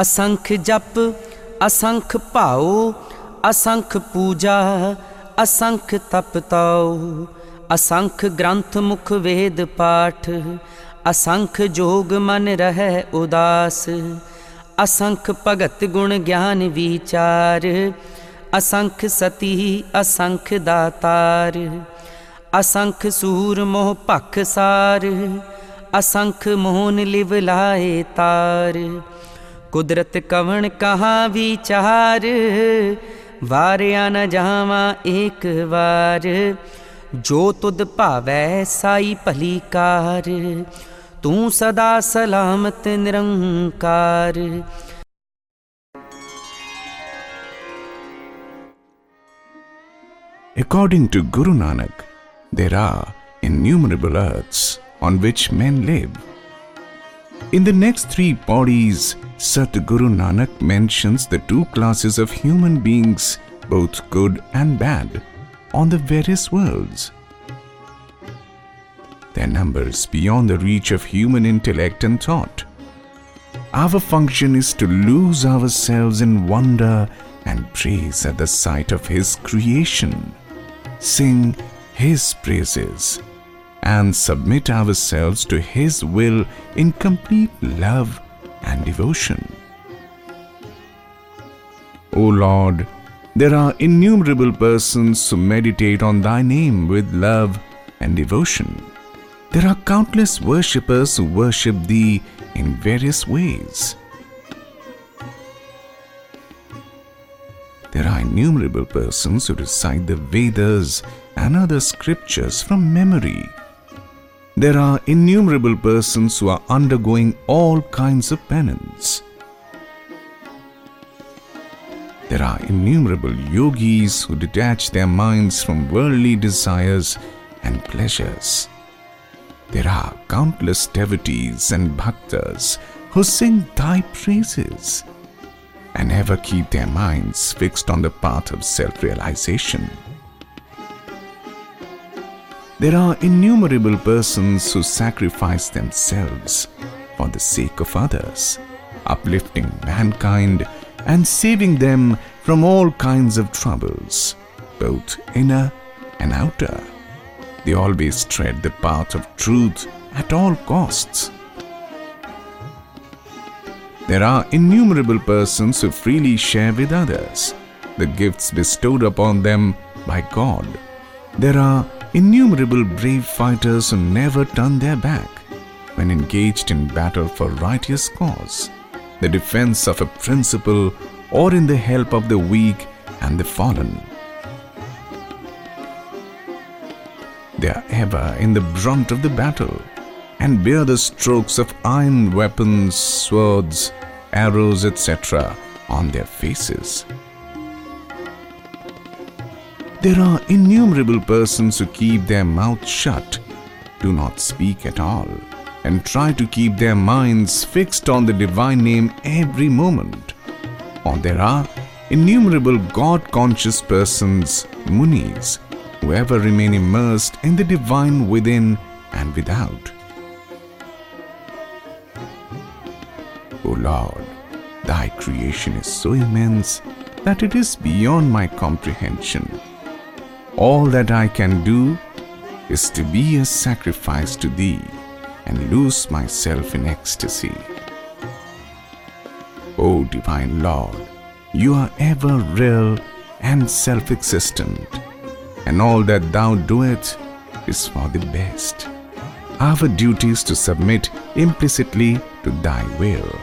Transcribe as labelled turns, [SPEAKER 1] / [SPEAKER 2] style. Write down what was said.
[SPEAKER 1] ਅਸੰਖ ਜਪ, ਅਸੰਖ ਭਾਉ, ਅਸੰਖ ਪੂਜਾ, ਅਸੰਖ ਤਪ ਤਉ, ਅਸੰਖ ਗ੍ਰੰਥ ਮੁਖ ਵੇਦ ਪਾਠ, ਅਸੰਖ ਜੋਗ ਮਨ ਰਹਿ ਉਦਾਸ, ਅਸੰਖ ਭਗਤ ਗੁਣ ਗਿਆਨ ਵਿਚਾਰ, ਅਸੰਖ ਸਤੀ, ਅਸੰਖ ਦਾਤਾਰ, ਅਸੰਖ ਸੂਰ ਮੋਹ ਭਖ ਸਾਰ, ਅਸੰਖ ਮੋਹਨ ਲਿਵ ਲਾਏ ਤਾਰ ਕੁਦਰਤ ਕਵਣ ਕਹਾ ਵਿਚਾਰ ਵਾਰਿਆ ਨ ਜਾਵਾਂ ਏਕ ਵਾਰ ਜੋ ਤੁਧ ਭਾਵੈ ਸਾਈ ਭਲੀ ਕਾਰ ਤੂੰ ਸਦਾ ਸਲਾਮਤ ਨਿਰੰਕਾਰ
[SPEAKER 2] According to Guru Nanak, there are innumerable earths on which men live. In the next three bodies, Satguru Nanak mentions the two classes of human beings, both good and bad, on the various worlds. Their numbers beyond the reach of human intellect and thought. Our function is to lose ourselves in wonder and praise at the sight of His creation, sing His praises, and submit ourselves to His will in complete love and devotion. O Lord, there are innumerable persons who meditate on Thy name with love and devotion. There are countless worshippers who worship Thee in various ways. There are innumerable persons who recite the Vedas and other scriptures from memory. There are innumerable persons who are undergoing all kinds of penance. There are innumerable yogis who detach their minds from worldly desires and pleasures. There are countless devotees and bhaktas who sing thy praises and ever keep their minds fixed on the path of self realization. There are innumerable persons who sacrifice themselves for the sake of others, uplifting mankind and saving them from all kinds of troubles, both inner and outer. They always tread the path of truth at all costs. There are innumerable persons who freely share with others the gifts bestowed upon them by God. There are innumerable brave fighters who never turn their back when engaged in battle for righteous cause, the defense of a principle, or in the help of the weak and the fallen. They are ever in the brunt of the battle and bear the strokes of iron weapons, swords, arrows, etc. on their faces. There are innumerable persons who keep their mouth shut, do not speak at all, and try to keep their minds fixed on the divine name every moment. Or there are innumerable God conscious persons, munis, who ever remain immersed in the divine within and without. O Lord, thy creation is so immense that it is beyond my comprehension. All that I can do is to be a sacrifice to thee and lose myself in ecstasy. O divine Lord, you are ever real and self existent, and all that thou doest is for the best. Our duty is to submit implicitly to thy will.